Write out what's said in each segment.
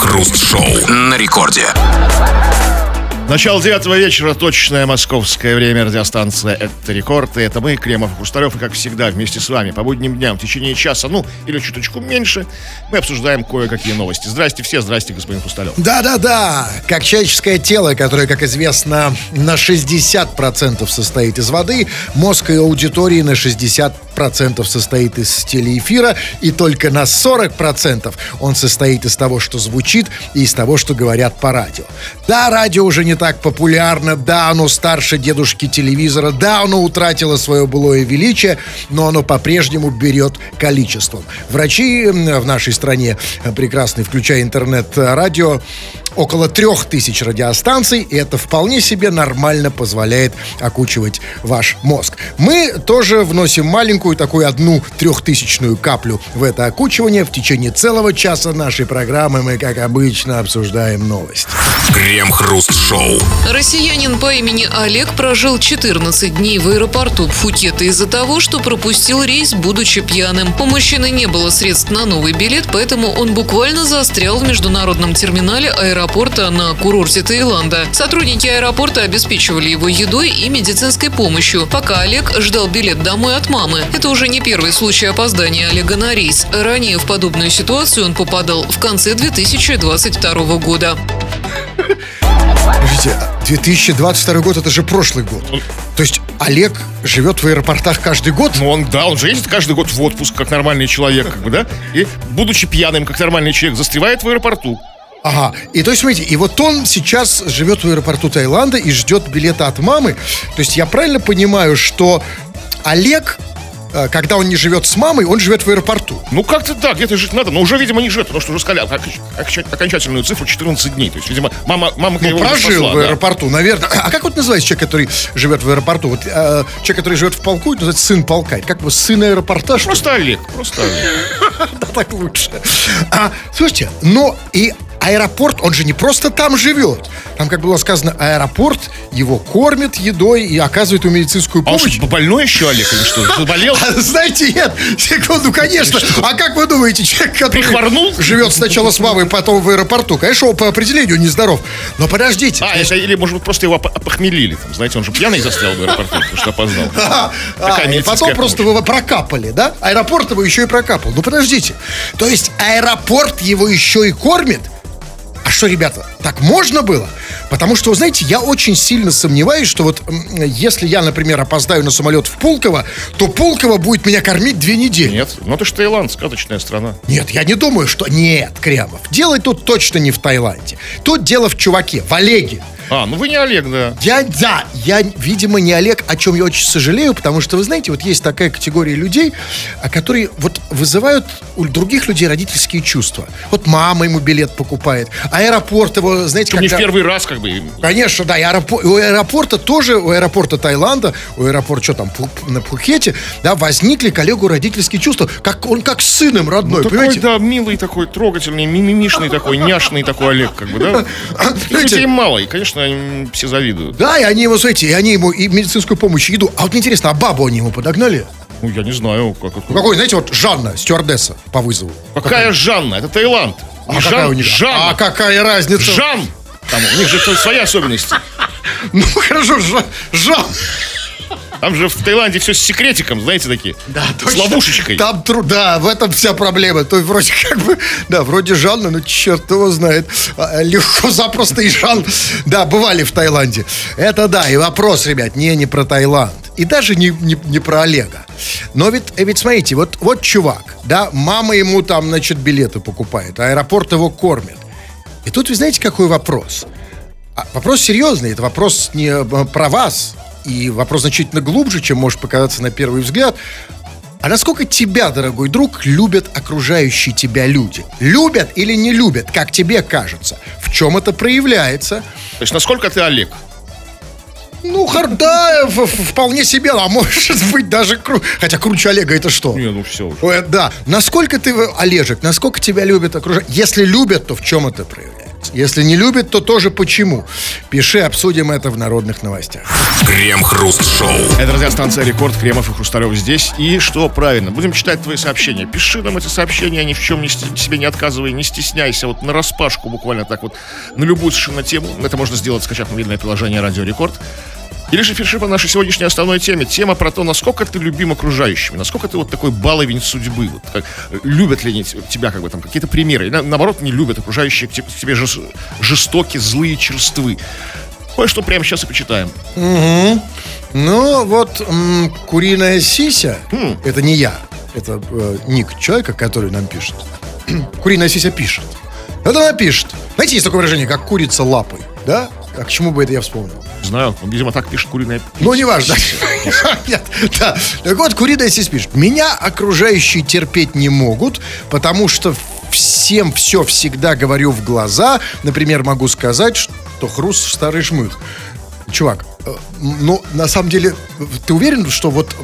Крем-хруст-шоу на рекорде. Начало девятого вечера, точное московское время, радиостанция «Это рекорд», и это мы, Кремов и Хрусталев, и как всегда вместе с вами по будним дням в течение часа, ну, или чуточку меньше, мы обсуждаем кое-какие новости. Здрасте все, здрасте, господин Хрусталев. Да-да-да, как человеческое тело, которое, как известно, на 60% состоит из воды, мозг и аудитории на 60% состоит из телеэфира, и только на 40% он состоит из того, что звучит, и из того, что говорят по радио. Да, радио уже не так популярно, да, оно старше дедушки телевизора, да, оно утратило свое былое величие, но оно по-прежнему берет количеством. Врачи в нашей стране прекрасные, включая интернет-радио, около трех тысяч радиостанций, и это вполне себе нормально позволяет окучивать ваш мозг. Мы тоже вносим маленькую такую одну трехтысячную каплю в это окучивание. В течение целого часа нашей программы мы, как обычно, обсуждаем новости. Крем-хруст-шоу. Россиянин по имени Олег прожил 14 дней в аэропорту Пхукета из-за того, что пропустил рейс, будучи пьяным. У мужчины не было средств на новый билет, поэтому он буквально застрял в международном терминале аэропорта на курорте Таиланда. Сотрудники аэропорта обеспечивали его едой и медицинской помощью, пока Олег ждал билет домой от мамы. Это уже не первый случай опоздания Олега на рейс. Ранее в подобную ситуацию он попадал в конце 2022 года. Подождите, 2022 год это же прошлый год. То есть Олег живет в аэропортах каждый год? Ну, он, да, он же ездит каждый год в отпуск, как нормальный человек, как бы, да? И, будучи пьяным, как нормальный человек, застревает в аэропорту. Ага. И то есть, смотрите, и вот он сейчас живет в аэропорту Таиланда и ждет билета от мамы. То есть я правильно понимаю, что Олег э, когда он не живет с мамой, он живет в аэропорту. Ну, как-то да, где-то жить надо, но уже, видимо, не живет, потому что уже сказали ок- ок- окончательную цифру 14 дней. То есть, видимо, мама, мама Ну, его прожил спасла, в да. аэропорту, наверное. А как вот называется человек, который живет в аэропорту? Вот э, человек, который живет в полку, это называется сын полка. Это как бы сын аэропорта, ли? Просто Олег, просто Олег. Да, так лучше. А, слушайте, но и аэропорт, он же не просто там живет. Там, как было сказано, аэропорт его кормит едой и оказывает ему медицинскую А он помощь. больной еще Олег или что? Заболел? А, знаете, нет, секунду, конечно. А как вы думаете, человек, который Прихворнул? живет сначала с мамой, потом в аэропорту, конечно, он по определению нездоров. Но подождите. А, это, или, может быть, просто его опохмелили. Там, знаете, он же пьяный застрял в аэропорту, потому что опоздал. А, Такая а, потом просто помощь. его прокапали, да? Аэропорт его еще и прокапал. Ну подождите. То есть аэропорт его еще и кормит? А что, ребята, так можно было? Потому что, вы знаете, я очень сильно сомневаюсь, что вот если я, например, опоздаю на самолет в Пулково, то Пулково будет меня кормить две недели. Нет, ну это же Таиланд, сказочная страна. Нет, я не думаю, что... Нет, Кремов, дело тут точно не в Таиланде. Тут дело в чуваке, в Олеге. А, ну вы не Олег, да. Я, да, я, видимо, не Олег, о чем я очень сожалею, потому что, вы знаете, вот есть такая категория людей, а которые вот вызывают у других людей родительские чувства. Вот мама ему билет покупает, аэропорт его, знаете, Причем не в когда- первый раз, как бы. Конечно, да, и аэропо- у аэропорта тоже, у аэропорта Таиланда, у аэропорта, что там, на Пхукете, да, возникли коллегу родительские чувства, как он как с сыном родной, Такой, понимаете? да, милый такой, трогательный, мимимишный такой, няшный такой Олег, как бы, да? Знаете- людей мало, и, конечно, они все завидуют. Да, и они его, знаете, и они ему и медицинскую помощь, и еду. А вот мне интересно, а бабу они ему подогнали? Ну, я не знаю, как это. Ну, какой, знаете, вот Жанна, стюардесса по вызову. Какая Жанна? Это Таиланд. А Не какая Жан, у них? Жанна. А какая разница? Жан. Там, у них же свои особенности. Ну, хорошо, Жан. Там же в Таиланде все с секретиком, знаете, такие. Да, С ловушечкой. Там тру- да, в этом вся проблема. То есть вроде как бы, да, вроде Жанна, но черт его знает. А, Легко, запросто и Жан, да, бывали в Таиланде. Это да, и вопрос, ребят, не, не про Таиланд. И даже не, не, не про Олега. Но ведь, э, ведь смотрите, вот, вот чувак, да, мама ему там, значит, билеты покупает, аэропорт его кормит. И тут вы знаете, какой вопрос? А вопрос серьезный, это вопрос не э, про вас, и вопрос значительно глубже, чем может показаться на первый взгляд. А насколько тебя, дорогой друг, любят окружающие тебя люди? Любят или не любят, как тебе кажется? В чем это проявляется? То есть, насколько ты Олег? Ну, харда, вполне себе, а может быть даже кру... Хотя круче Олега это что? Не, ну все уже. Ой, да. Насколько ты, Олежек, насколько тебя любят окружающие? Если любят, то в чем это проявляется? Если не любит, то тоже почему. Пиши, обсудим это в народных новостях. Крем-хруст-шоу. Это радиостанция «Рекорд», Кремов и Хрусталев здесь. И что правильно, будем читать твои сообщения. Пиши нам эти сообщения, ни в чем не, сти- себе не отказывай, не стесняйся. Вот на распашку буквально так вот, на любую совершенно тему. Это можно сделать, скачав мобильное приложение «Радио Рекорд». Или же пиши по нашей сегодняшней основной теме. Тема про то, насколько ты любим окружающими, насколько ты вот такой баловень судьбы. Вот, как, любят ли они тебя, как бы там, какие-то примеры. Или, на- наоборот, не любят окружающие к те- к тебе жес- жестоки, злые, черствы. Кое-что прямо сейчас и почитаем. Ну, вот м, куриная сися, это не я, это э, ник человека, который нам пишет. куриная сися пишет. Это она пишет. Знаете, есть такое выражение, как курица лапой, да? А к чему бы это я вспомнил? Знаю, он, видимо, так пишет куриная Ну, неважно. Нет, да. Так вот, куриная пишет. Меня окружающие терпеть не могут, потому что всем все всегда говорю в глаза. Например, могу сказать, что хруст старый жмых. Чувак, э, ну, на самом деле, ты уверен, что вот,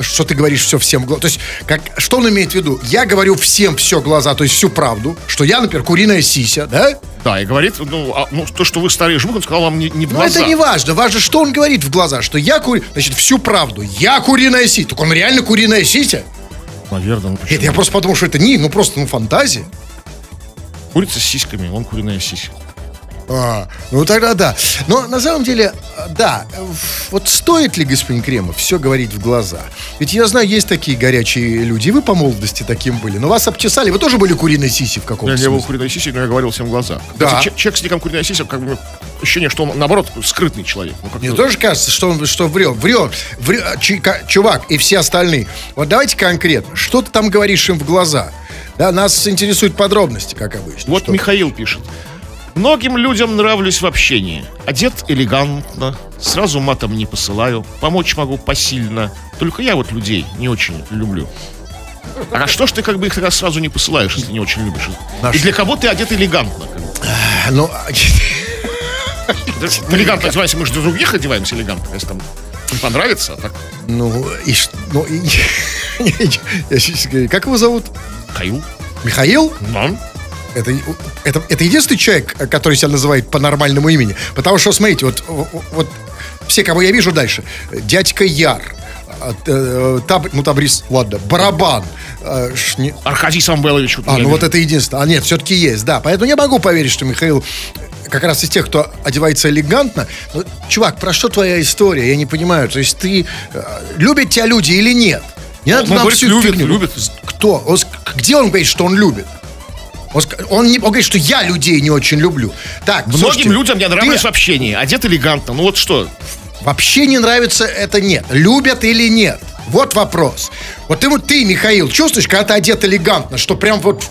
что ты говоришь все всем? То есть, как, что он имеет в виду? Я говорю всем все глаза, то есть всю правду, что я, например, куриная сися, да? Да, и говорит, ну, а, ну то, что вы старый жмух, он сказал вам не, не в глаза. это не важно. Важно, что он говорит в глаза, что я кури... Значит, всю правду. Я куриная сися. Так он реально куриная сися? Наверное, ну почему? Нет, я просто подумал, что это не, ну просто, ну, фантазия. Курица с сиськами, он куриная сиська. А, ну тогда да. Но на самом деле, да, вот стоит ли, господин Кремов, все говорить в глаза? Ведь я знаю, есть такие горячие люди, вы по молодости таким были, но вас обчесали, вы тоже были куриной сиси в Я каком-то не был смысле. куриной сисей, но я говорил всем в глаза. Да. Че- человек с ником куриная сися, как бы ощущение, что он, наоборот, скрытный человек. Ну, Мне тоже кажется, что он что врет. Врет. Врет. Ка- Чувак и все остальные. Вот давайте конкретно. Что ты там говоришь им в глаза? Да, нас интересуют подробности, как обычно. Вот Что? Михаил пишет. Многим людям нравлюсь в общении. Одет элегантно, сразу матом не посылаю, помочь могу посильно. Только я вот людей не очень люблю. А что ж ты как бы их тогда сразу не посылаешь, если не очень любишь? На И что? для кого ты одет элегантно? Ну, Да, Элегантно одеваемся, мы же для других одеваемся элегантно. Если там не понравится, а так ну, и, ш- ну, и- как его зовут? Каю. Михаил? Да. Это, это, это единственный человек, который себя называет по нормальному имени. Потому что, смотрите, вот, вот все, кого я вижу дальше. Дядька Яр, а, э, Таб- ну, Табрис, ладно, Барабан, э, Шни- Аркадий Самвелович. вот А, ну вот это единственное. А нет, все-таки есть, да. Поэтому я могу поверить, что Михаил как раз из тех, кто одевается элегантно. Но, чувак, про что твоя история? Я не понимаю. То есть ты... э, любят тебя люди или нет? Не надо Он нам говорит, всю любит, фигню. любит. Кто? Он где он говорит, что он любит? Он, он не, он говорит, что я людей не очень люблю. Так, Многим слушайте, людям я ты- нравлюсь в общении. Одет элегантно. Ну вот что? Вообще не нравится это нет. Любят или нет? Вот вопрос. Вот ты, ты, Михаил, чувствуешь, когда ты одет элегантно, что прям вот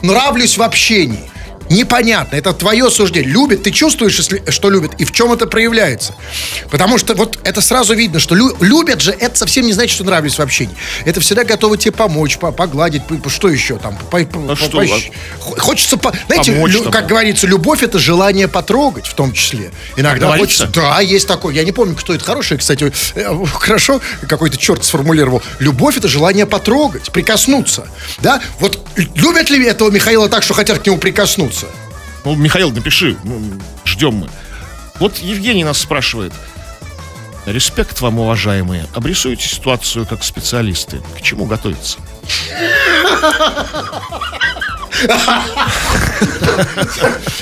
нравлюсь в общении? Непонятно, это твое суждение. Любит, ты чувствуешь, если, что любит, и в чем это проявляется. Потому что вот это сразу видно, что лю- любят же, это совсем не значит, что нравлюсь в общении. Это всегда готовы тебе помочь, по- погладить, по- по- что еще там? по- по- по- что, пощ- Хо- Хочется, по- знаете, Помочь лю- как говорится, любовь это желание потрогать в том числе. Иногда хочется, да, есть такое. Я не помню, кто это хороший, кстати. э, Хорошо, какой-то черт сформулировал. Любовь это желание потрогать, прикоснуться. Да? Вот любят ли этого Михаила так, что хотят к нему прикоснуться? Ну, Михаил, напиши. Ну, ждем мы. Вот Евгений нас спрашивает. Респект вам, уважаемые. Обрисуйте ситуацию как специалисты. К чему готовиться?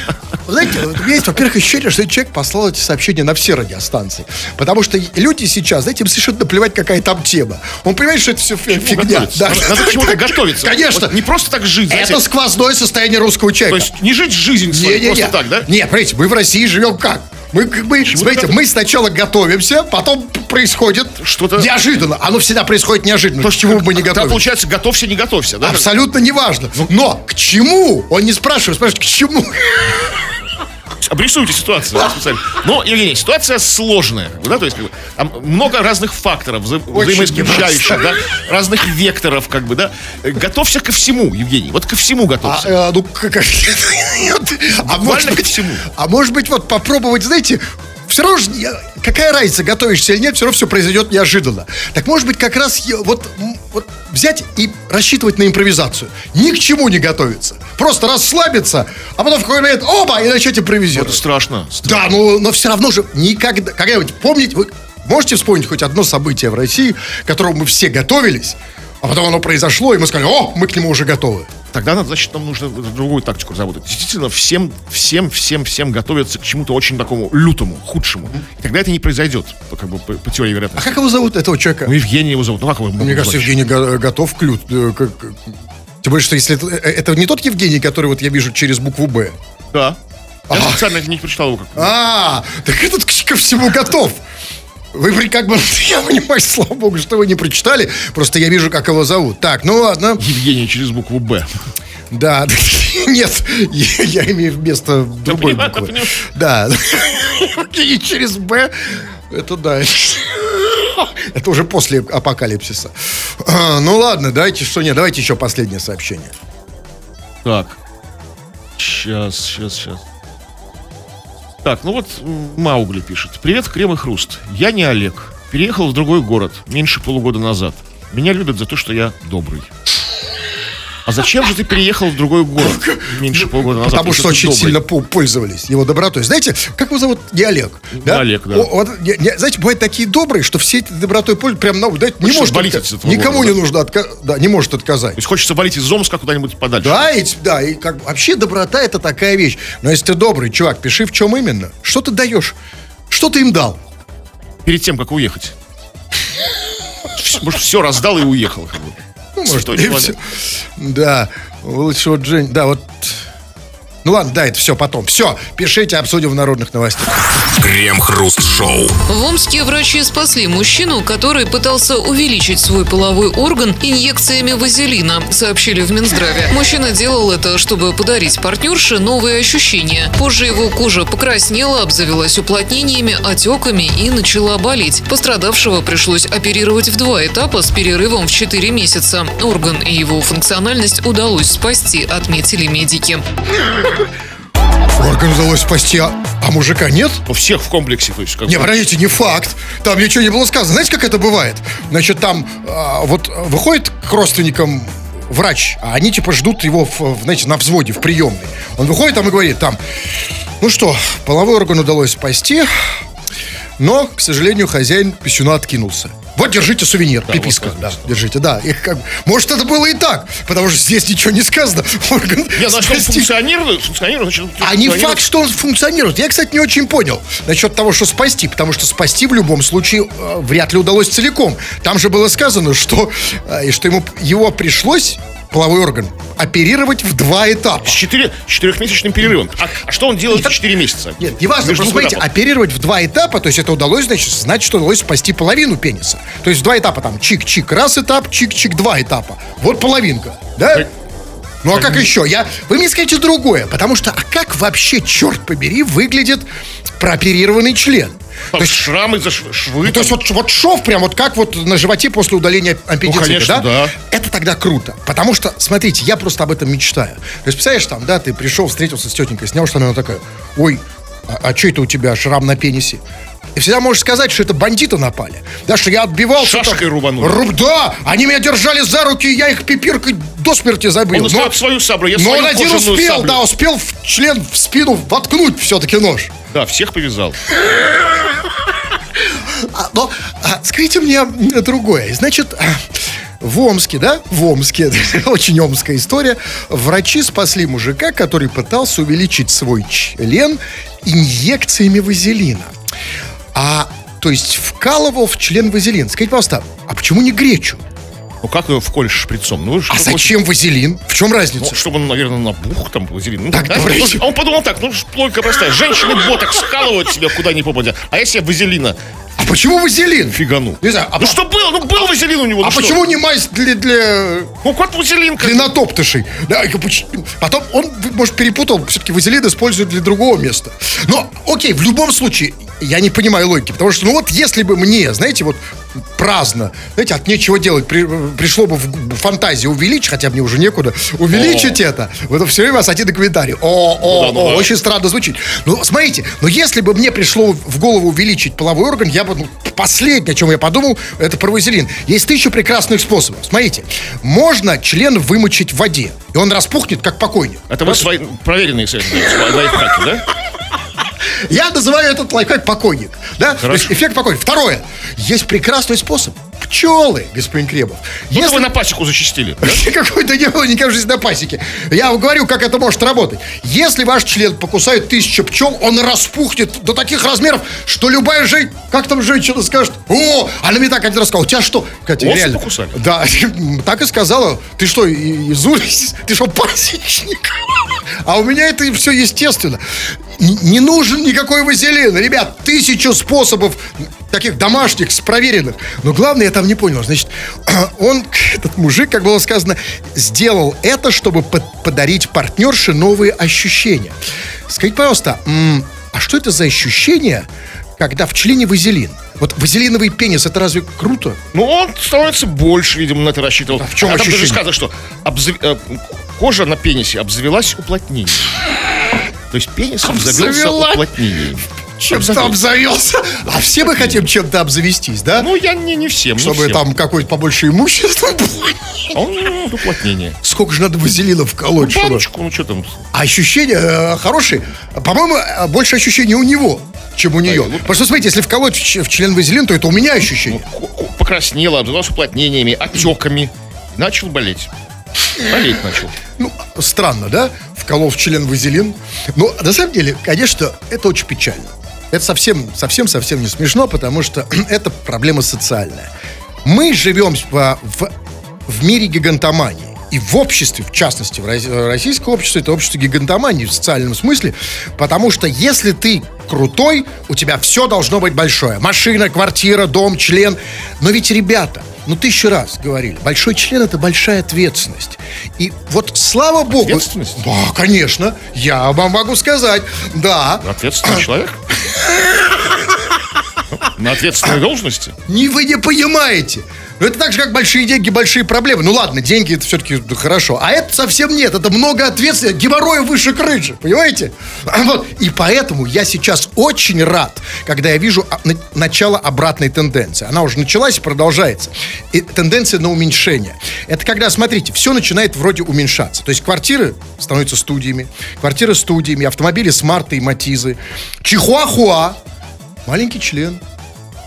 Вы Знаете, у меня есть, во-первых, ощущение, что этот человек послал эти сообщения на все радиостанции. Потому что люди сейчас, знаете, им совершенно наплевать, какая там тема. Он понимает, что это все фигня. Готовиться. Надо, надо к чему-то готовиться. Конечно. Вот не просто так жить. знаете. Это сквозное состояние русского То человека. есть не жить жизнь свою Не-не-не. просто так, да? Нет, смотрите, мы в России живем как? Мы, бы, смотрите, мы сначала готовимся, потом происходит Что-то- неожиданно. Оно всегда происходит неожиданно. к чему мы не Тогда готовились. получается, готовься, не готовься, да? Абсолютно неважно. Но к чему? Он не спрашивает, спрашивает, к чему? Обрисуйте ситуацию. специально. Но, Евгений, ситуация сложная. бы, Да, то есть, как бы, там много разных факторов, вза- взаимоисключающих, да, разных векторов, как бы, да. Готовься ко всему, Евгений. Вот ко всему А, готовься. э, ну, как, а может ко быть, всему. а может быть, вот попробовать, знаете, все равно, же какая разница, готовишься или нет, все равно все произойдет неожиданно. Так может быть как раз вот, вот взять и рассчитывать на импровизацию. Ни к чему не готовиться. Просто расслабиться, а потом в какой-то момент, оба, и начать Это импровизировать. страшно. Да, ну, но все равно же никогда, когда-нибудь помните, вы можете вспомнить хоть одно событие в России, к которому мы все готовились, а потом оно произошло, и мы сказали, о, мы к нему уже готовы. Тогда, значит, нам нужно другую тактику разработать. Действительно, всем, всем, всем, всем готовиться к чему-то очень такому лютому, худшему. И тогда это не произойдет, по, как бы, по, по теории А вероятности. как его зовут, этого человека? Ну, Евгений его зовут. Ну, как его Мне кажется, звать? Евгений го- готов к лют. э, к- к- Тем более, что если это, э, это не тот Евгений, который вот я вижу через букву «Б». Да. Я специально не прочитал его как. А, так этот к- ко всему готов. Вы как бы, я понимаю, слава богу, что вы не прочитали. Просто я вижу, как его зовут. Так, ну ладно. Евгений через букву Б. Да, нет, я, я имею вместо другой буквы. Да, и через Б, это да, это уже после апокалипсиса. А, Ну ладно, давайте что нет, давайте еще последнее сообщение. Так. Сейчас, сейчас, сейчас. Так, ну вот Маугли пишет. Привет, Крем и Хруст. Я не Олег. Переехал в другой город меньше полугода назад. Меня любят за то, что я добрый. А зачем же ты переехал в другой город меньше полугода назад? Потому что очень добрый? сильно по- пользовались его добротой. Знаете, как его зовут? Не Олег. Да? Олег, да. О, вот, не- не- знаете, бывают такие добрые, что все этой добротой пользуются. Прям, ну, знаете, не может отка- Никому города, не нужно отказать. Да, не может отказать. То есть хочется валить из Омска куда-нибудь подальше. Да, и, да, и как вообще доброта это такая вещь. Но если ты добрый, чувак, пиши в чем именно. Что ты даешь? Что ты им дал? Перед тем, как уехать. Может, все раздал и уехал. как бы. Ну, может, всё. Да, лучше вот Жень, да, вот. Ну ладно, да, это все потом. Все, пишите, обсудим в народных новостях. Крем-хруст-шоу. В Омске врачи спасли мужчину, который пытался увеличить свой половой орган инъекциями вазелина, сообщили в Минздраве. Мужчина делал это, чтобы подарить партнерше новые ощущения. Позже его кожа покраснела, обзавелась уплотнениями, отеками и начала болеть. Пострадавшего пришлось оперировать в два этапа с перерывом в 4 месяца. Орган и его функциональность удалось спасти, отметили медики. Орган удалось спасти, а, а мужика нет? У всех в комплексе. То есть, как Не, бы. подождите, не факт. Там ничего не было сказано. Знаете, как это бывает? Значит, там а, вот выходит к родственникам врач, а они типа ждут его, в, знаете, на взводе, в приемной. Он выходит там и говорит там, ну что, половой орган удалось спасти, но, к сожалению, хозяин писюна откинулся. Вот, держите сувенир, приписка. вот да, держите, да. И как может, это было и так, потому что здесь ничего не сказано. Орган Не, значит, он спасти- функционирует, функционирует, значит, а не факт, что он функционирует. Я, кстати, не очень понял насчет того, что спасти, потому что спасти в любом случае э, вряд ли удалось целиком. Там же было сказано, что, э, что ему его пришлось половой орган оперировать в два этапа. С четыре, четырехмесячным перерывом. А, а что он делает за 4 месяца? Нет, не важно, Между просто смотрите, этапов. оперировать в два этапа, то есть это удалось, значит, значит, что удалось спасти половину пениса. То есть в два этапа там чик-чик раз этап, чик-чик два этапа. Вот половинка, да? Ну а как еще? Я, вы мне скажите другое, потому что а как вообще, черт побери, выглядит прооперированный член? Там шрамы, за швы. Ну, то есть вот, вот шов прям вот как вот на животе после удаления аппендицита, конечно, да. Это тогда круто. Потому что, смотрите, я просто об этом мечтаю. То есть, представляешь, там, да, ты пришел, встретился с тетенькой, снял штаны, она такая, ой, а, что это у тебя, шрам на пенисе? И всегда можешь сказать, что это бандиты напали. Да, что я отбивался. там. Шашкой рубанули. Руб, да, они меня держали за руки, и я их пипиркой до смерти забил. Он оставил свою саблю, я но он один успел, саблю. да, успел в член в спину воткнуть все-таки нож. Да, всех повязал. А, но а, скажите мне другое. Значит, а, в Омске, да, в Омске, очень омская история, врачи спасли мужика, который пытался увеличить свой член инъекциями вазелина. А, то есть вкалывал в член вазелин. Скажите, пожалуйста, а почему не гречу? Ну как его вколешь шприцом? Ну, А зачем вазелин? В чем Ну, разница? чтобы он, наверное, набух там вазелин. Ну, Так, да? давайте. А он подумал так, ну, логика простая. Женщины боток скалывают себя куда ни попадя. А я себе вазелина почему вазелин? фигану. Не знаю, а, Ну что было? Ну был вазелин у него. а ну что? почему не мазь для, для Ну как вазелин? как- Длиннотоптышей. Да, потом он, может, перепутал, все-таки вазелин используют для другого места. Но, окей, в любом случае, я не понимаю логики, потому что, ну вот, если бы мне, знаете, вот праздно, знаете, от нечего делать, при- пришло бы в фантазии увеличить, хотя мне уже некуда, увеличить это, вот все время ассортированный комментарий. О, о, Да, ну о, да. очень странно звучит. Ну, смотрите, но если бы мне пришло в голову увеличить половой орган, я бы, ну, последнее, о чем я подумал, это про вазелин. Есть тысяча прекрасных способов. Смотрите, можно член вымочить в воде, и он распухнет, как покойник. Это вы свои проверенные лайфхаки, да? Я называю этот лайфхак покойник. Да? То есть эффект покойник. Второе. Есть прекрасный способ. Пчелы, господин Кремов. Ну, Если вы на пасеку зачистили. да? Какой-то не было никакой жизни на пасеке. Я вам говорю, как это может работать. Если ваш член покусает тысяча пчел, он распухнет до таких размеров, что любая женщина... Как там женщина скажет? О, она мне так один раз сказала, у тебя что? Катя, реально. покусали? Да, так и сказала. Ты что, из улиц? Ты что, пасечник? А у меня это все естественно. Не нужен никакой вазелин. Ребят, тысячу способов таких домашних, проверенных. Но главное, я там не понял. Значит, он, этот мужик, как было сказано, сделал это, чтобы под- подарить партнерше новые ощущения. Скажите, пожалуйста, а что это за ощущения, когда в члене вазелин? Вот вазелиновый пенис, это разве круто? Ну, он становится больше, видимо, на это рассчитывал. А в чем там даже ощущение? сказано, что обзав- э, кожа на пенисе обзавелась уплотнением. То есть пенис обзавелся уплотнением. Чем-то обзавелся. А все мы хотим чем-то обзавестись, да? Ну, я не, не всем, не Чтобы всем. там какое-то побольше имущество было. А ну, уплотнение. Сколько же надо вазелина вколоть, чтобы... Баночку, ну что там. А ощущения э, хорошие. По-моему, э, больше ощущений у него, чем у нее. Потому что, смотрите, если вколоть в член вазелин, то это у меня ощущение. ку- Покраснело, обзавелась уплотнениями, отеками. Начал болеть. Болеть начал. Ну, странно, да? Вколов в член вазелин. Но на самом деле, конечно, это очень печально. Это совсем, совсем, совсем не смешно, потому что это проблема социальная. Мы живем в, в, в мире гигантомании. И в обществе, в частности, в рос- российское общество, это общество гигантомании в социальном смысле, потому что если ты крутой, у тебя все должно быть большое. Машина, квартира, дом, член. Но ведь, ребята, ну тысячу раз говорили, большой член это большая ответственность. И вот слава богу... Ответственность? Да, конечно. Я вам могу сказать. Да. Ответственный человек. На ответственной должности. Не вы не понимаете. Ну, это так же, как большие деньги, большие проблемы. Ну ладно, деньги это все-таки хорошо. А это совсем нет. Это много ответственности. Геморроя выше крыши. Понимаете? Вот. И поэтому я сейчас очень рад, когда я вижу а, на- начало обратной тенденции. Она уже началась и продолжается. И тенденция на уменьшение. Это когда, смотрите, все начинает вроде уменьшаться. То есть квартиры становятся студиями, квартиры студиями, автомобили смарты и матизы. Чихуахуа. Маленький член.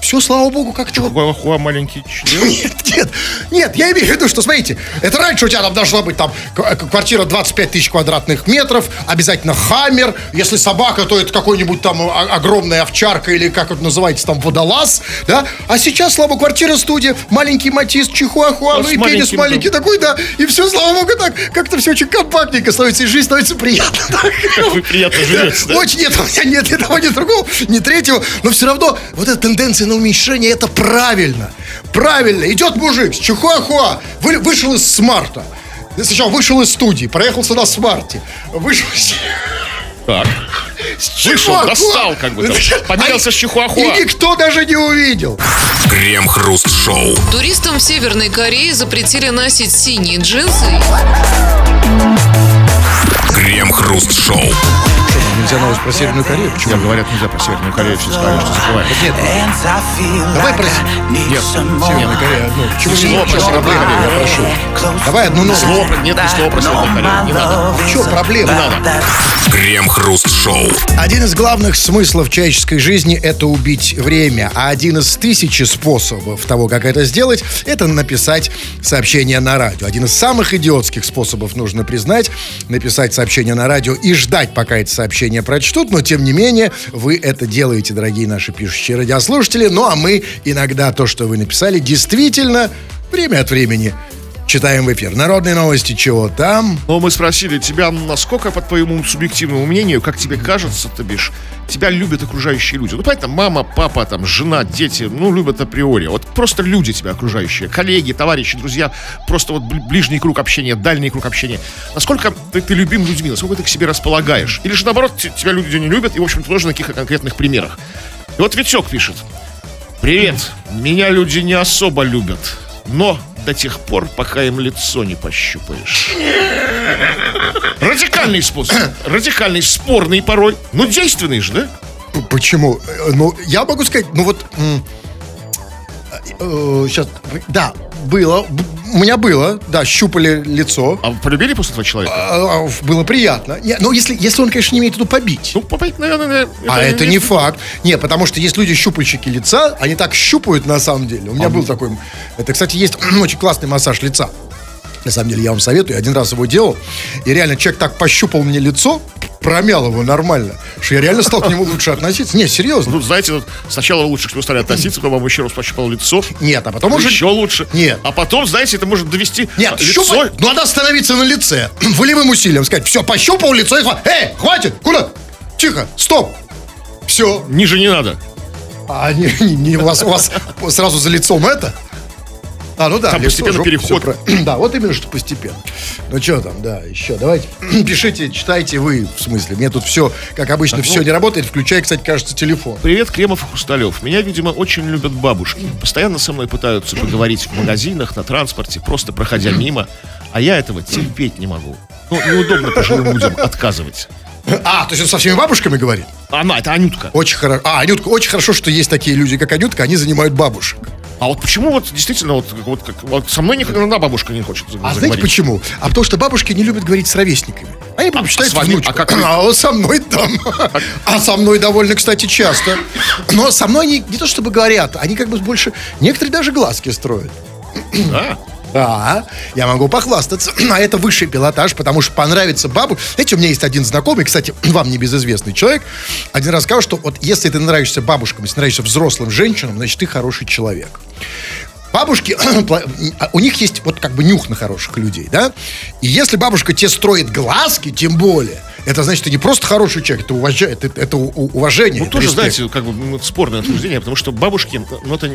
Все, слава богу, как-то вот Хуахуа маленький член. нет, нет, нет, я имею в виду, что, смотрите, это раньше у тебя там должна быть там э, квартира 25 тысяч квадратных метров, обязательно хаммер, если собака, то это какой-нибудь там о- огромная овчарка или как это называется, там водолаз, да, а сейчас, слава квартира, студия, маленький матис, чихуахуа, ну и пенис маленький такой, да, и все, слава богу, так, как-то все очень компактненько становится, и жизнь становится приятно. Как вы приятно живете, да? Очень нет, у меня нет ни того, ни другого, ни третьего. Но все равно вот эта тенденция на уменьшение, это правильно. Правильно. Идет мужик с чихуахуа, вы- вышел из смарта. Сначала вышел из студии, проехался на смарте. Вышел Так. с Вышел, достал как бы там, померился с чихуахуа. И никто даже не увидел. Крем-хруст-шоу. Туристам в Северной Корее запретили носить синие джинсы Крем-хруст-шоу. Нельзя новость про Северную Корею. Я говорят, нельзя про Северную Корею, все сказали, что закрывают. Нет, давай про Нет, Северную Корею. одну. Почему Слово не про про Северную? Корею. Я прошу. Давай одну новость. Слово. Нет, ни слова про Северную Корею. Не надо. В чем проблема? Не надо. Крем-хруст-шоу. Один из главных смыслов человеческой жизни – это убить время, а один из тысячи способов того, как это сделать, это написать сообщение на радио. Один из самых идиотских способов, нужно признать, написать сообщение на радио и ждать, пока это сообщение прочтут, но тем не менее вы это делаете, дорогие наши пишущие радиослушатели. Ну а мы иногда то, что вы написали, действительно время от времени читаем в эфир. Народные новости чего там? Но мы спросили тебя, насколько, по твоему субъективному мнению, как тебе кажется, ты бишь, тебя любят окружающие люди. Ну, понятно, мама, папа, там, жена, дети, ну, любят априори. Вот просто люди тебя окружающие, коллеги, товарищи, друзья, просто вот бли- ближний круг общения, дальний круг общения. Насколько ты, ты любим людьми, насколько ты к себе располагаешь? Или же, наоборот, те- тебя люди не любят, и, в общем-то, тоже на каких-то конкретных примерах. И вот Витек пишет. Привет. Меня люди не особо любят. Но до тех пор, пока им лицо не пощупаешь. Радикальный способ. Радикальный, спорный порой. Но действенный же, да? Почему? Э, Ну, я могу сказать, ну вот... сейчас, да, было. У меня было, да, щупали лицо. А вы полюбили после этого человека? А, а, Было приятно. Не, ну, если, если он, конечно, не имеет в виду побить. Ну, попасть, наверное, А это не факт. Не, потому что есть люди щупальщики лица, они так щупают на самом деле. У меня был такой. Это, кстати, есть очень классный массаж лица. На самом деле, я вам советую. Я один раз его делал. И реально человек так пощупал мне лицо, промял его нормально, что я реально стал к нему лучше относиться. Не, серьезно. Ну, знаете, сначала лучше к нему стали относиться, потом вам еще раз пощупал лицо. Нет, а потом уже... Еще лучше. Нет. А потом, знаете, это может довести Нет, лицо. щупать, надо остановиться на лице. Волевым усилием сказать, все, пощупал лицо и хватит. Эй, хватит, куда? Тихо, стоп. Все. Ниже не надо. А не, не- не у, вас, у вас сразу за лицом это? А, ну да. Там постепенно жопа, переход. про- Да, вот именно что постепенно. Ну что там, да, еще, давайте. Пишите, читайте вы, в смысле. Мне тут все, как обычно, Так, все ну- не работает, включая, кстати, кажется, телефон. Привет, Кремов и Хрусталев. Меня, видимо, очень любят бабушки. Постоянно со мной пытаются поговорить в магазинах, на транспорте, просто проходя мимо. А я этого терпеть не могу. Ну, неудобно пожилым людям отказывать. А, то есть он со всеми бабушками говорит? Она, это Анютка. Очень хорошо. А, Анютка, очень хорошо, что есть такие люди, как Анютка, они занимают бабушек. А вот почему вот действительно вот, вот, как, вот со мной ни одна бабушка не хочет А заговорить? знаете почему? А потому что бабушки не любят говорить с ровесниками. Они предпочитают с вами? внучку. А как вы? А со мной там. А со мной довольно, кстати, часто. Но со мной они не то чтобы говорят, они как бы больше... Некоторые даже глазки строят. Да. Да, я могу похвастаться. А это высший пилотаж, потому что понравится бабу. Знаете, у меня есть один знакомый, кстати, вам небезызвестный человек, один раз сказал, что вот если ты нравишься бабушкам, если нравишься взрослым женщинам, значит, ты хороший человек. Бабушки, а у них есть вот как бы нюх на хороших людей, да? И если бабушка тебе строит глазки, тем более, это значит, ты не просто хороший человек, это, уважа- это, это уважение. Ну, это тоже, респект. знаете, как бы ну, спорное утверждение, потому что бабушки, ну, это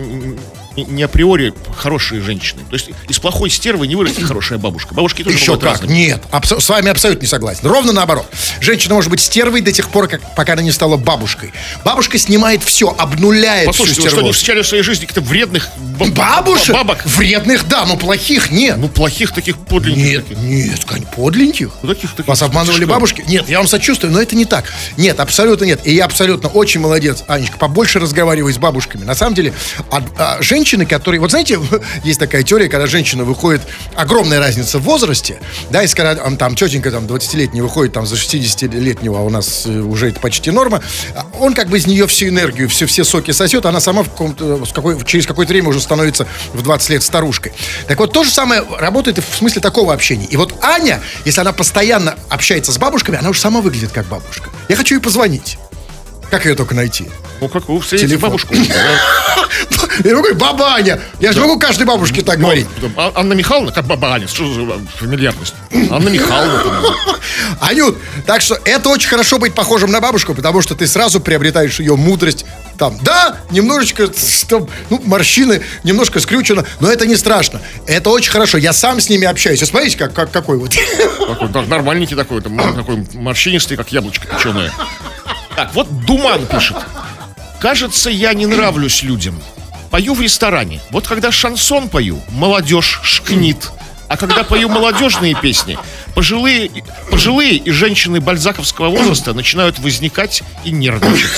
не, априори хорошие женщины. То есть из плохой стервы не вырастет хорошая бабушка. Бабушки тоже Еще как? разными. Нет, абсо- с вами абсолютно не согласен. Ровно наоборот. Женщина может быть стервой до тех пор, как, пока она не стала бабушкой. Бабушка снимает все, обнуляет Послушайте, всю вы что, не встречали в своей жизни каких-то вредных ба- Бабушек? ба- бабок? Вредных, да, но плохих нет. Ну, плохих таких подлинных. Нет, таких. нет, Кань, подленьких. Ну, таких- таких- Вас обманывали бабушки? Нет, я вам сочувствую, но это не так. Нет, абсолютно нет. И я абсолютно очень молодец, Анечка, побольше разговаривай с бабушками. На самом деле, а- а женщины, которые... Вот знаете, есть такая теория, когда женщина выходит... Огромная разница в возрасте, да, если когда ам, там тетенька там 20-летняя выходит там за 60-летнего, а у нас э, уже это почти норма, а он как бы из нее всю энергию, все, все соки сосет, она сама в каком-то, с какой, через какое-то время уже становится в 20 лет старушкой. Так вот, то же самое работает и в смысле такого общения. И вот Аня, если она постоянно общается с бабушками, она уже сама выглядит как бабушка. Я хочу ей позвонить. Как ее только найти? Ну, как встретите Телефон. бабушку? да? Я говорю, баба Аня. Я же могу каждой бабушке так говорить. Ну, а- Анна Михайловна, как баба Аня, что за фамильярность? Анна Михайловна. Анют, так что это очень хорошо быть похожим на бабушку, потому что ты сразу приобретаешь ее мудрость. Там, да, немножечко, там, ну, морщины, немножко скрючено, но это не страшно. Это очень хорошо. Я сам с ними общаюсь. И смотрите, как, как, какой вот. Такой, да, нормальненький такой, там, такой морщинистый, как яблочко печеное. Так, вот Думан пишет. Кажется, я не нравлюсь людям. Пою в ресторане. Вот когда шансон пою, молодежь шкнит. А когда пою молодежные песни, пожилые, пожилые и женщины бальзаковского возраста начинают возникать и нервничать.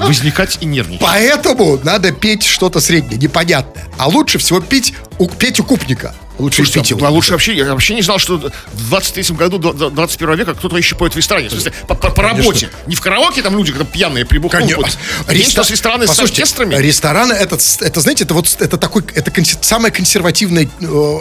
Возникать и нервничать. Поэтому надо петь что-то среднее, непонятное. А лучше всего пить у, петь у купника. Лучше Слушайте, а лучше вообще, я вообще не знал, что в 23 году до- до 21 века кто-то еще поет в ресторане. В смысле, по, по- по работе. Не в караоке там люди, когда пьяные. Есть у нас рестораны с оркестрами. Рестораны, это, это, знаете, это вот это такой, это консер- самое консервативное, э,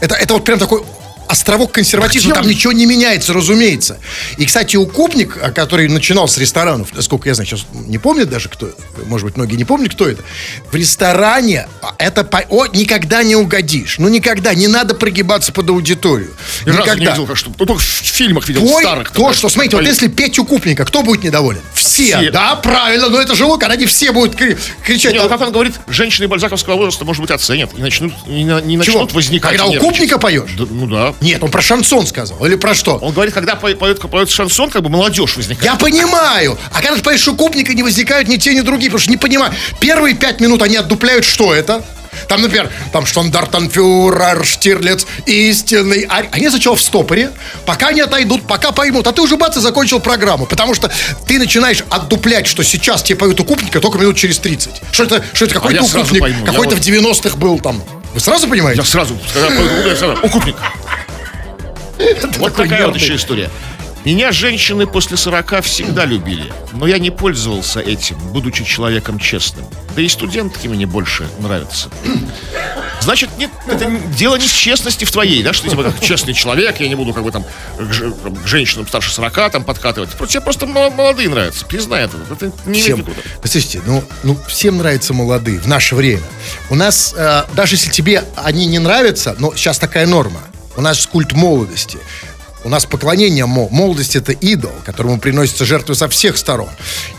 это, это вот прям такой островок консерватизма, там ничего не меняется, разумеется. И, кстати, укупник, а, который начинал с ресторанов, насколько я знаю, сейчас не помнят даже кто, может быть, многие не помнят, кто это. В ресторане а, это по- о, никогда не угодишь. Ну, никогда. Не надо прогибаться под аудиторию. Ни разу не никогда. видел, как что. Ну, только в фильмах видел, Пой старых. то, что, смотрите, вот если петь у купника, кто будет недоволен? Все. Все. Да, правильно, но это же лук, они все будут кри- кричать. Не, ну, «А как он говорит, женщины бальзаковского возраста, может быть, оценят и начнут, не, не Чего? начнут возникать. Когда и у нервничать. купника поешь? Да, ну да. Нет, он про шансон сказал. Или про что? Он говорит, когда по- поет, поет шансон, как бы молодежь возникает. Я понимаю. А когда ты поешь укупника, не возникают ни те, ни другие, потому что не понимаю. Первые пять минут они отдупляют, что это. Там, например, там штандартенфюрер, Штирлиц, истинный. А они сначала в стопоре, пока не отойдут, пока поймут. А ты уже бац и закончил программу. Потому что ты начинаешь отдуплять, что сейчас тебе поют укупника только минут через 30. Что это, что это какой-то А укупник, какой-то вот- в 90-х был там. Вы сразу понимаете? Я сразу, когда поет укупник, я сразу, укупник. Вот такая вот еще история. Меня женщины после 40 всегда любили, но я не пользовался этим, будучи человеком честным. Да и студентки мне больше нравятся. Значит, нет, это дело не в честности в твоей, да, что ты типа как честный человек, я не буду как бы там к, к женщинам старше 40 там подкатывать. Просто тебе просто молодые нравятся, признай это. Это не Всем, никакого- слушайте, ну, ну, всем нравятся молодые в наше время. У нас, э, даже если тебе они не нравятся, но сейчас такая норма. У нас культ молодости. У нас поклонение мо- молодость это идол, которому приносятся жертвы со всех сторон.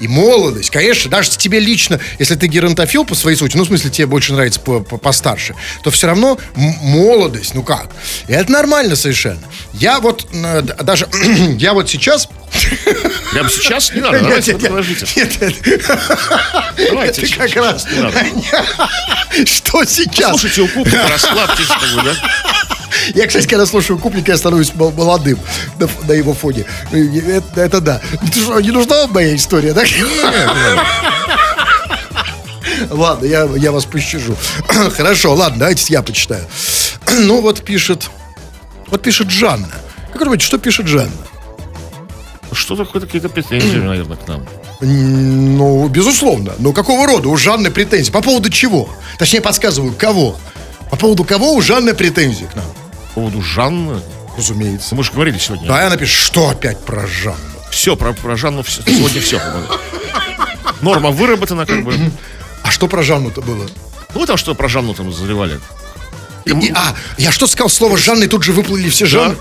И молодость, конечно, даже тебе лично, если ты геронтофил по своей сути, ну, в смысле, тебе больше нравится по- по- постарше, то все равно молодость, ну как? И это нормально совершенно. Я вот э, даже, я вот сейчас Прямо сейчас не надо, давайте, Нет, подождите. нет, нет. Давайте, Это как сейчас раз. не надо. Что сейчас? Слушайте, укупника, расслабьтесь, да? Я, кстати, когда слушаю купника, я становлюсь мол- молодым на, на его фоне. Это, это да. Что, не нужна вам моя история, да? Ладно, я, я вас пощажу. Хорошо, ладно, давайте я почитаю. Ну, вот пишет... Вот пишет Жанна. Как вы думаете, что пишет Жанна? Что такое какие-то претензии, наверное, к нам? Ну, безусловно. Но какого рода? У Жанны претензии. По поводу чего? Точнее, подсказываю, кого? По поводу кого у Жанны претензии к нам? По поводу Жанны. Разумеется. Мы же говорили сегодня. Да, она пишет, что опять про Жанну? Все, про, про Жанну всё- сегодня все. Норма выработана, как бы. А что про Жанну-то было? Ну, там что про Жанну там заливали? И- и- а, я что сказал слово Жанна, и тут же выплыли все Да? Жанны?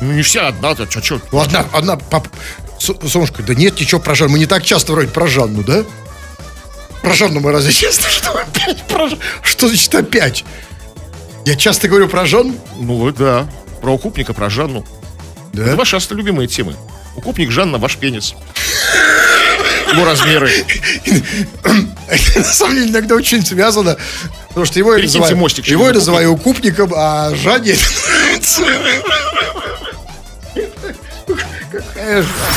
Ну, не вся одна, то что, что? Ну, одна, одна, пап... Солнышко, да нет, ничего про Жанну. Мы не так часто вроде про Жанну, да? Про Жанну мы разве часто? Что опять про? Что значит опять? Я часто говорю про Жанну? Ну, да. Про укупника, про Жанну. Да? Это ваши любимые темы. Укупник Жанна, ваш пенис. Его размеры. Это, на самом деле, иногда очень связано. Потому что его я называю, мостик его я называю укупником, а Жанне...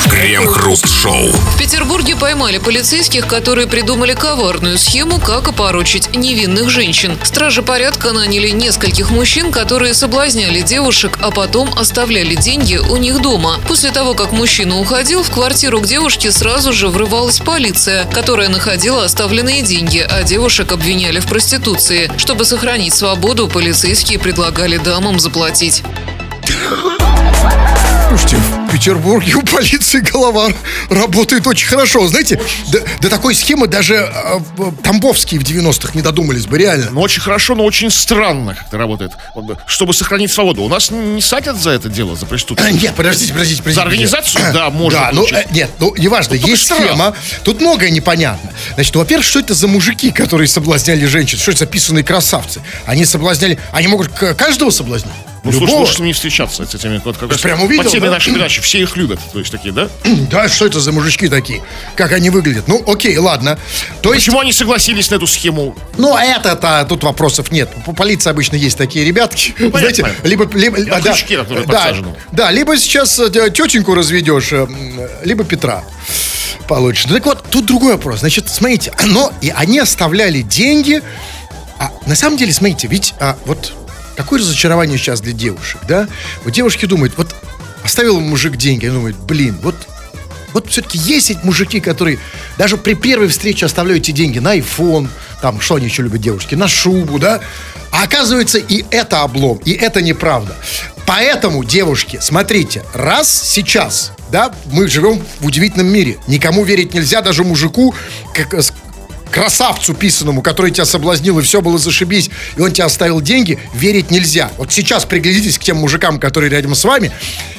Крем-хруст-шоу. В Петербурге поймали полицейских, которые придумали коварную схему, как опорочить невинных женщин. Стражи порядка наняли нескольких мужчин, которые соблазняли девушек, а потом оставляли деньги у них дома. После того, как мужчина уходил, в квартиру к девушке сразу же врывалась полиция, которая находила оставленные деньги, а девушек обвиняли в проституции. Чтобы сохранить свободу, полицейские предлагали дамам заплатить. Слушайте, Петербурге у полиции голова работает очень хорошо. Знаете, до, до такой схемы даже э, в- Тамбовские в 90-х не додумались бы, реально. Ну, очень хорошо, но очень странно как это работает. Чтобы сохранить свободу. У нас не садят за это дело, за А, преступление. Нет, подождите, подождите, подождите. За организацию, да, можно Да, ну, э, нет, ну, неважно, только есть штраф. схема. Тут многое непонятно. Значит, ну, во-первых, что это за мужики, которые соблазняли женщин? Что это за писанные красавцы? Они соблазняли... Они могут каждого соблазнить? Ну, слушай, Любого. лучше не встречаться с этими. Вот, как раз прям увидел, По теме да? нашей передачи. Все их любят. То есть такие, да? Да, что это за мужички такие? Как они выглядят? Ну, окей, ладно. То есть... Почему они согласились на эту схему? Ну, это-то тут вопросов нет. По полиции обычно есть такие ребятки. Знаете, понятно. либо... либо а, да, которые да, подсажены. да, либо сейчас э, тетеньку разведешь, э, либо Петра получишь. Ну, так вот, тут другой вопрос. Значит, смотрите, но и они оставляли деньги. А на самом деле, смотрите, ведь а, вот какое разочарование сейчас для девушек, да? Вот девушки думают, вот оставил мужик деньги, они думают, блин, вот вот все-таки есть эти мужики, которые даже при первой встрече оставляют эти деньги на iPhone, там, что они еще любят девушки, на шубу, да? А оказывается, и это облом, и это неправда. Поэтому, девушки, смотрите, раз сейчас, да, мы живем в удивительном мире, никому верить нельзя, даже мужику, как, э, красавцу писанному, который тебя соблазнил, и все было зашибись, и он тебе оставил деньги, верить нельзя. Вот сейчас приглядитесь к тем мужикам, которые рядом с вами,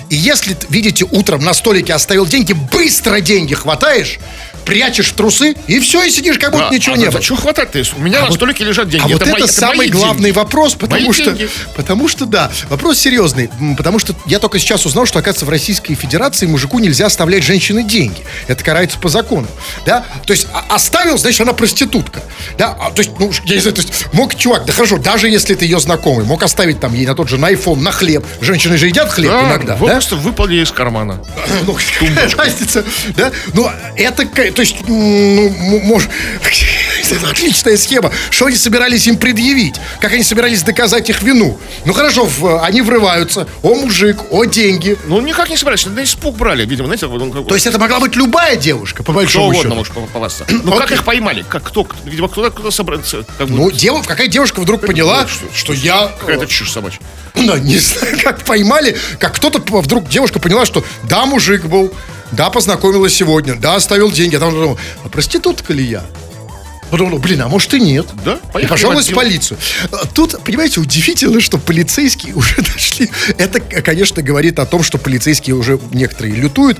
и если видите утром на столике оставил деньги, быстро деньги хватаешь, прячешь трусы, и все, и сидишь, как будто Да, ничего а не было. Чего хватать-то? У меня на вот- столике лежат деньги. А вот это мои- самый мои главный деньги. вопрос, потому Мои что, деньги. потому что, да, вопрос серьезный, потому что я только сейчас узнал, что, оказывается, в Российской Федерации мужику нельзя оставлять женщины деньги. Это карается по закону, да? То есть а- оставил, значит, она проститутка, да? А, то есть, ну, я не знаю, то есть мог чувак, да хорошо, даже если это ее знакомый, мог оставить там ей на тот же на iPhone, на хлеб. Женщины же едят хлеб Да, иногда, вот да? просто выпал ей из кармана. Ну, разница, да? Ну, это, то есть, ну, может, это отличная схема. Что они собирались им предъявить? Как они собирались доказать их вину? Ну, хорошо, в- они врываются. О, мужик, о, деньги. Ну, никак не собирались. На испуг брали, видимо, знаете, он как- То есть это могла быть любая девушка, по кто большому угодно счету. может попасться. Ну, как их поймали? Как, кто? Видимо, кто-то, кто собрался. Как Ну, дев- какая девушка вдруг поняла, что- что я... какая-то чушь собачья. Ну, не знаю, как поймали, как кто-то вдруг девушка поняла, что да, мужик был, да, познакомилась сегодня, да, оставил деньги, а там проститутка ли я? Потом, ну, блин, а может и нет. Да, И пожаловалась в полицию. Тут, понимаете, удивительно, что полицейские уже дошли. Это, конечно, говорит о том, что полицейские уже некоторые лютуют.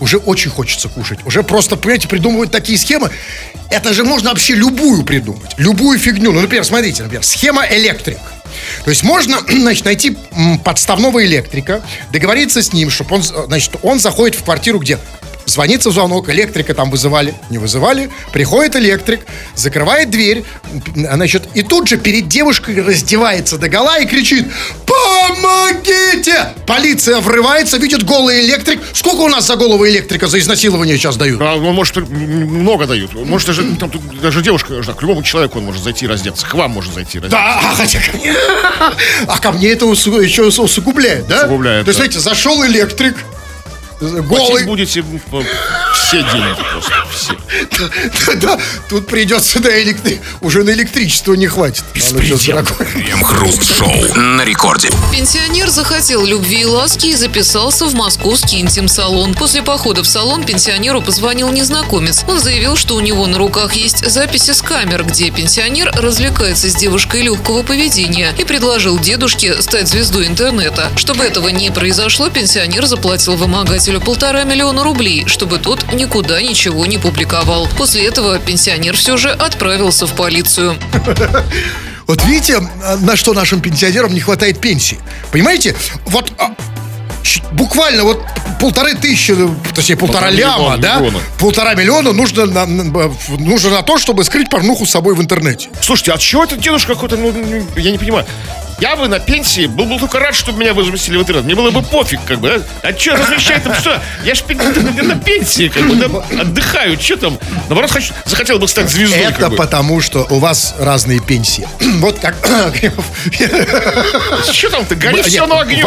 Уже очень хочется кушать. Уже просто, понимаете, придумывают такие схемы. Это же можно вообще любую придумать. Любую фигню. Ну, например, смотрите, например, схема электрик. То есть можно, значит, найти подставного электрика, договориться с ним, чтобы он, значит, он заходит в квартиру, где звонится в звонок, электрика там вызывали, не вызывали, приходит электрик, закрывает дверь, значит, и тут же перед девушкой раздевается до гола и кричит «Помогите!» Полиция врывается, видит голый электрик. Сколько у нас за голову электрика за изнасилование сейчас дают? А, ну, может, много дают. Может, даже, там, тут даже девушка, к любому человеку он может зайти и раздеться. К вам может зайти и раздеться. Да, а, хотя ко мне, а ко мне это усу- еще ус- усугубляет, да? Усугубляет, То есть, да. знаете, зашел электрик, голый, будете все деньги просто. Все. да, тут придется, да, электри... уже на электричество не хватит. Дорогое. Крем-хруст-шоу на рекорде. Пенсионер захотел любви и ласки и записался в московский интим-салон. После похода в салон пенсионеру позвонил незнакомец. Он заявил, что у него на руках есть записи с камер, где пенсионер развлекается с девушкой легкого поведения и предложил дедушке стать звездой интернета. Чтобы этого не произошло, пенсионер заплатил вымогателю полтора миллиона рублей, чтобы тот никуда ничего не публиковал. После этого пенсионер все же отправился в полицию. Вот видите, на что нашим пенсионерам не хватает пенсии. Понимаете? Вот а, буквально вот полторы тысячи, ну, точнее полтора Полтора ляма, миллиона, да? миллиона. Полтора миллиона нужно на, на- нужно на то, чтобы скрыть порнуху с собой в интернете. Слушайте, а чего этот дедушка какой-то, ну, ну, я не понимаю. Я бы на пенсии был бы только рад, чтобы меня возместили в интернет. Мне было бы пофиг, как бы. А, а что, размещать там что? Я ж на, пенсии, как бы, отдыхаю. Что там? Наоборот, хочу, захотел бы стать звездой, Это как бы. потому, что у вас разные пенсии. Вот как... Что там-то? Гори все на огню.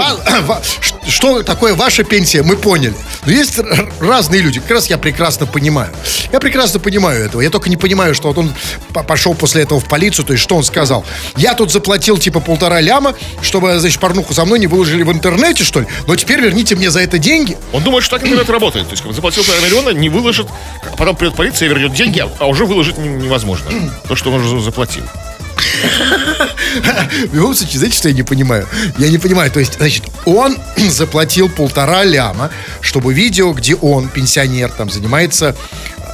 что такое ваша пенсия, мы поняли. Но есть разные люди. Как раз я прекрасно понимаю. Я прекрасно понимаю этого. Я только не понимаю, что вот он по- пошел после этого в полицию. То есть, что он сказал? Я тут заплатил типа полтора ляма, чтобы, значит, порнуху за мной не выложили в интернете, что ли? Но теперь верните мне за это деньги. Он думает, что так интернет работает. То есть, бы заплатил полтора миллиона, не выложит, а потом придет полиция и вернет деньги, а- а уже выложить не- невозможно. То, что он уже заплатил. В любом случае, знаете, что я не понимаю? Я не понимаю, то есть, значит, он заплатил полтора ляма, чтобы видео, где он, пенсионер, там, занимается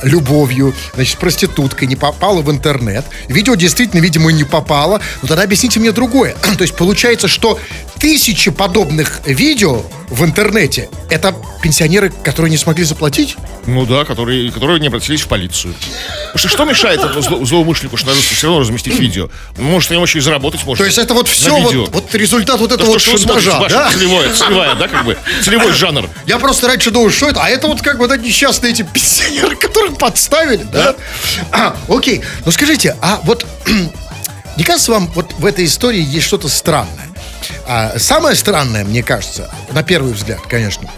любовью, значит, проституткой, не попало в интернет. Видео действительно, видимо, не попало. Но тогда объясните мне другое. То есть получается, что тысячи подобных видео в интернете это пенсионеры, которые не смогли заплатить? Ну да, которые, которые не обратились в полицию. Что что мешает этому зло- злоумышленнику, что надо все равно разместить видео? Может, на него еще и заработать может. То есть это вот все, вот, вот результат вот То, этого вот что смотрите, шантажа, да? целевое, целевая, да, как бы, целевой жанр. Я просто раньше думал, что это, а это вот как бы да, несчастные эти пенсионеры, которых подставили, да? А, окей, ну скажите, а вот не кажется вам вот в этой истории есть что-то странное? А, самое странное, мне кажется, на первый взгляд, конечно,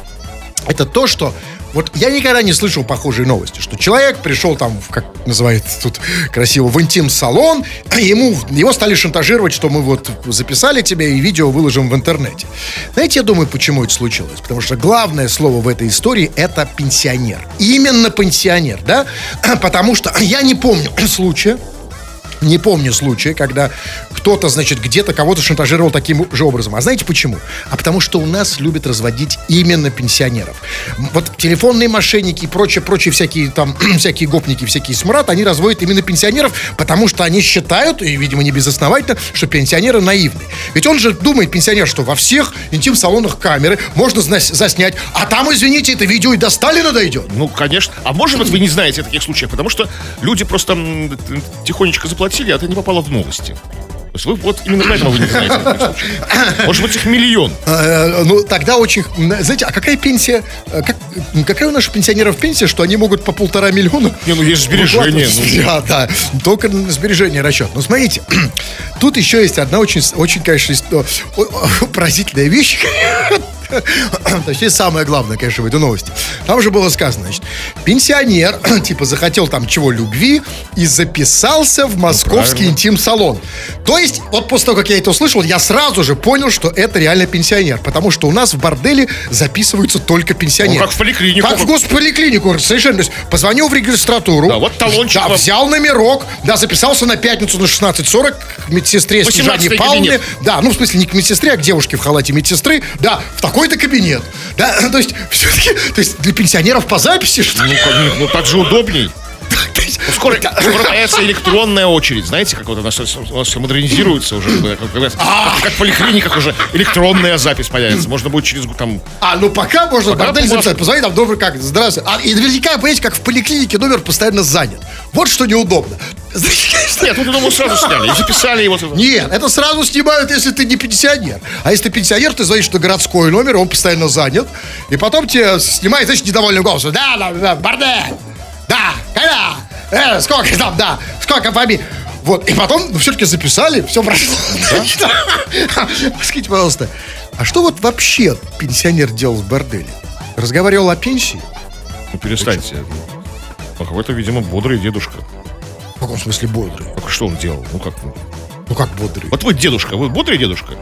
это то, что вот я никогда не слышал похожей новости, что человек пришел там, в, как называется тут красиво, в интим-салон, а ему, его стали шантажировать, что мы вот записали тебя и видео выложим в интернете. Знаете, я думаю, почему это случилось? Потому что главное слово в этой истории – это пенсионер. Именно пенсионер, да? Потому что я не помню случая, не помню случая, когда кто-то, значит, где-то кого-то шантажировал таким же образом. А знаете почему? А потому что у нас любят разводить именно пенсионеров. Вот телефонные мошенники и прочее, прочие всякие там, всякие гопники, всякие смрад, они разводят именно пенсионеров, потому что они считают, и, видимо, не безосновательно, что пенсионеры наивны. Ведь он же думает, пенсионер, что во всех интим-салонах камеры можно заснять, а там, извините, это видео и до Сталина дойдет. Ну, конечно. А может быть, вы не знаете таких случаях, потому что люди просто тихонечко заплатили, а это не попало в новости. То есть вы вот именно поэтому вы не знаете. Может быть, их миллион. Э, ну, тогда очень... Знаете, а какая пенсия... э, как- какая у наших пенсионеров пенсия, что они могут по полтора миллиона... Не, ну есть сбережения. ну. Да, да. Только на сбережение расчет. Но смотрите, тут еще есть одна очень, очень конечно, поразительная вещь. Точнее, самое главное, конечно, в этой новости. Там же было сказано, значит, пенсионер, типа, захотел там чего, любви, и записался в московский правильно. интим-салон. То есть, вот после того, как я это услышал, я сразу же понял, что это реально пенсионер. Потому что у нас в борделе записываются только пенсионеры. Ну, как в поликлинику. Как в госполиклинику, совершенно. То есть, позвонил в регистратуру. Да, вот талончик Да, вам. взял номерок, да, записался на пятницу на 16.40 к медсестре 18-й Снежане Павловне. Да, ну, в смысле, не к медсестре, а к девушке в халате медсестры. Да, в такой-то кабинет. Да, то есть, все-таки, то есть, для пенсионеров по записи, что ли? Ну, как- ну, так же удобней. Ну, Скоро, скоро появится электронная очередь. Знаете, как вот у нас, у нас все модернизируется уже. Как, как- как- как в поликлиниках уже электронная запись появится. Можно будет через там... А, ну пока можно Пока бордель записать. Позвони там, добрый как, здравствуйте. А, и наверняка, понимаете, как в поликлинике номер постоянно занят. Вот что неудобно. Нет, ну ты сразу сняли. И записали его. Нет, это сразу снимают, если ты не пенсионер. А если ты пенсионер, ты звонишь на городской номер, он постоянно занят. И потом тебе снимает, знаешь, недовольным голосом. Да, да, да, бордель. Да, когда? Э, сколько там, да, сколько фамилий? Вот, и потом, ну, все-таки записали, все прошло. Скажите, пожалуйста, а что вот вообще пенсионер делал в борделе? Разговаривал о пенсии? Ну, перестаньте. Ну, какой-то, видимо, бодрый дедушка. В каком смысле бодрый? Так что он делал? Ну, как? ну? Как бодрый? Вот вы дедушка, вы бодрый дедушка?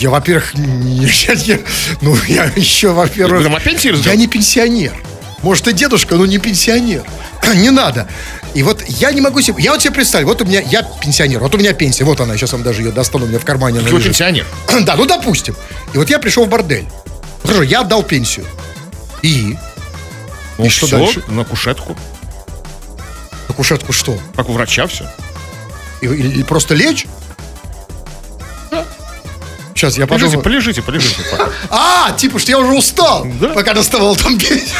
Я, во-первых, не, я, не- ну, я еще, во-первых... Я разговариваете? не пенсионер. Может, и дедушка, но не пенсионер. Не надо. И вот я не могу себе... Я вот себе представлю, вот у меня... Я пенсионер, вот у меня пенсия, вот она, сейчас вам даже ее достану, у меня в кармане она лежит. пенсионер. Да, ну допустим. И вот я пришел в бордель. Хорошо, я отдал пенсию. И? Ну, И что всё, дальше? На кушетку. На кушетку что? Как у врача все. И, и- и просто лечь? Сейчас я Полежите, подумаю. полежите, полежите. пока. А, типа, что я уже устал, Да. пока доставал там пенсию.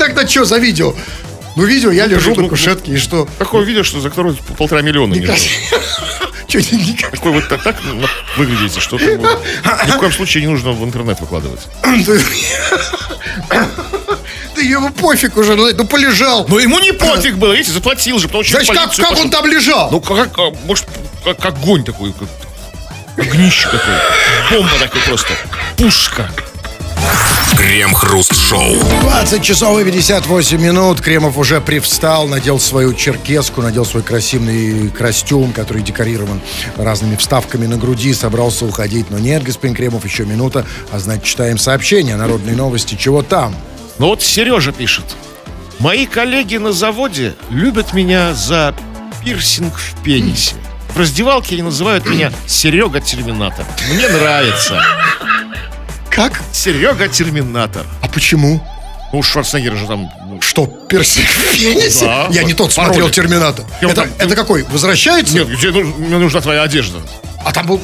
А тогда что за видео? Ну, видео, я лежу ну, на кушетке, и что? Такое видео, что за которое полтора миллиона не Че, никак. Такой вот так, так ну, выглядите, что вот, ни в коем случае не нужно в интернет выкладывать. Да ему пофиг уже, ну, ну, полежал. Но ему не пофиг было, видите, заплатил же, потому что Значит, как, как он там лежал? Ну, как, может, как, как огонь такой, как огнище такое. Бомба такой просто. Пушка. Крем-хруст-шоу. 20 часов и 58 минут. Кремов уже привстал, надел свою черкеску, надел свой красивый костюм, который декорирован разными вставками на груди, собрался уходить. Но нет, господин Кремов, еще минута. А значит, читаем сообщение, народные новости. Чего там? Ну вот Сережа пишет. Мои коллеги на заводе любят меня за пирсинг в пенисе. В раздевалке они называют меня Серега Терминатор. Мне нравится. Как? Серега Терминатор. А почему? Ну, у Шварценеггера же там... ну, Что, персик в пенисе? Да, Я не тот пародия. смотрел «Терминатор». Я Это, вот- это какой? Возвращается? Нет, где ну- мне нужна твоя одежда. А там был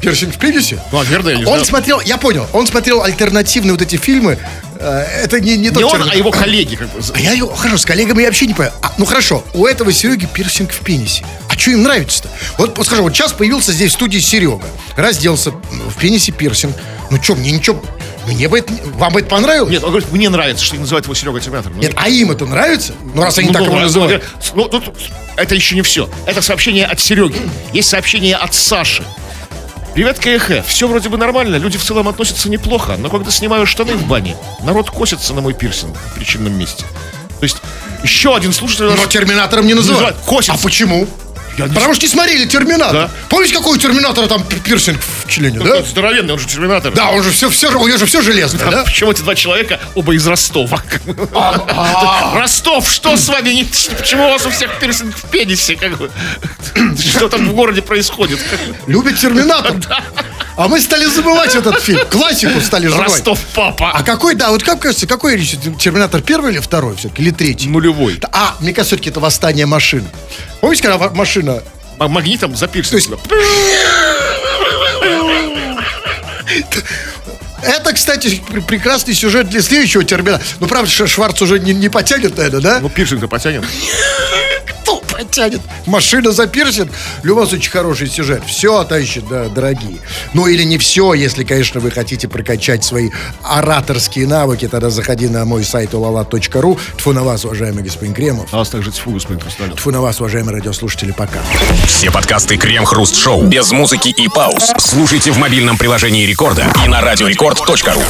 персинг в пенисе? Ну, наверное, я не Он знаю. смотрел, я понял, он смотрел альтернативные вот эти фильмы. Э, Это не, не тот Не он, «Терминатор». а его коллеги. Как бы. А я его, хорошо, с коллегами я вообще не понимаю. А, ну хорошо, у этого Сереги пирсинг в пенисе. А что им нравится-то? Вот, вот скажи, вот сейчас появился здесь в студии Серега. Разделся, м, в пенисе пирсинг. Ну что, мне ничего... Мне бы это, вам бы это понравилось? Нет, он говорит, мне нравится, что они называют его Серега Терминатор. Ну, Нет, а им это нравится? Ну, раз они ну, так ну, его ну, называют. Ну, тут это еще не все. Это сообщение от Сереги. Есть сообщение от Саши. Привет, КХ. Все вроде бы нормально, люди в целом относятся неплохо, но когда снимаю штаны в бане, народ косится на мой пирсинг в причинном месте. То есть еще один слушатель... Но терминатором не называют. Называют, косится. А почему? Я не Потому что не смотрели «Терминатор». Да. Помните, какой у «Терминатора» там пи- пирсинг в члене, Ну, да? здоровенный, он же терминатор. Да, он же все, все, у него же все железное, А да? Почему эти два человека оба из Ростова? Ростов, что с вами? Почему у вас у всех пирсинг в пенисе? Что там в городе происходит? Любит «Терминатор». А мы стали забывать этот фильм. Классику стали забывать. Ростов папа. А какой, да, вот как кажется, какой? Терминатор первый или второй все-таки? Или третий? Нулевой. А, мне кажется, все-таки это восстание машин. Помните, когда машина... Магнитом за пирсинг. Это, кстати, пр- прекрасный сюжет для следующего терминатора. Ну, правда, Шварц уже не, не потянет, наверное, да? Ну, пирсинг-то потянем. Потянет? Машина за пирсинг. В любом случае, хороший сюжет. Все отыщет, да, дорогие. Ну, или не все, если, конечно, вы хотите прокачать свои ораторские навыки, тогда заходи на мой сайт ulala.ru. Тфу на вас, уважаемый господин Кремов. А вас также тьфу, господин Хрусталев. Тфу на вас, уважаемые радиослушатели, пока. Все подкасты Крем-Хруст Шоу без музыки и пауз. Слушайте в мобильном приложении Рекорда и на радиорекорд.ру.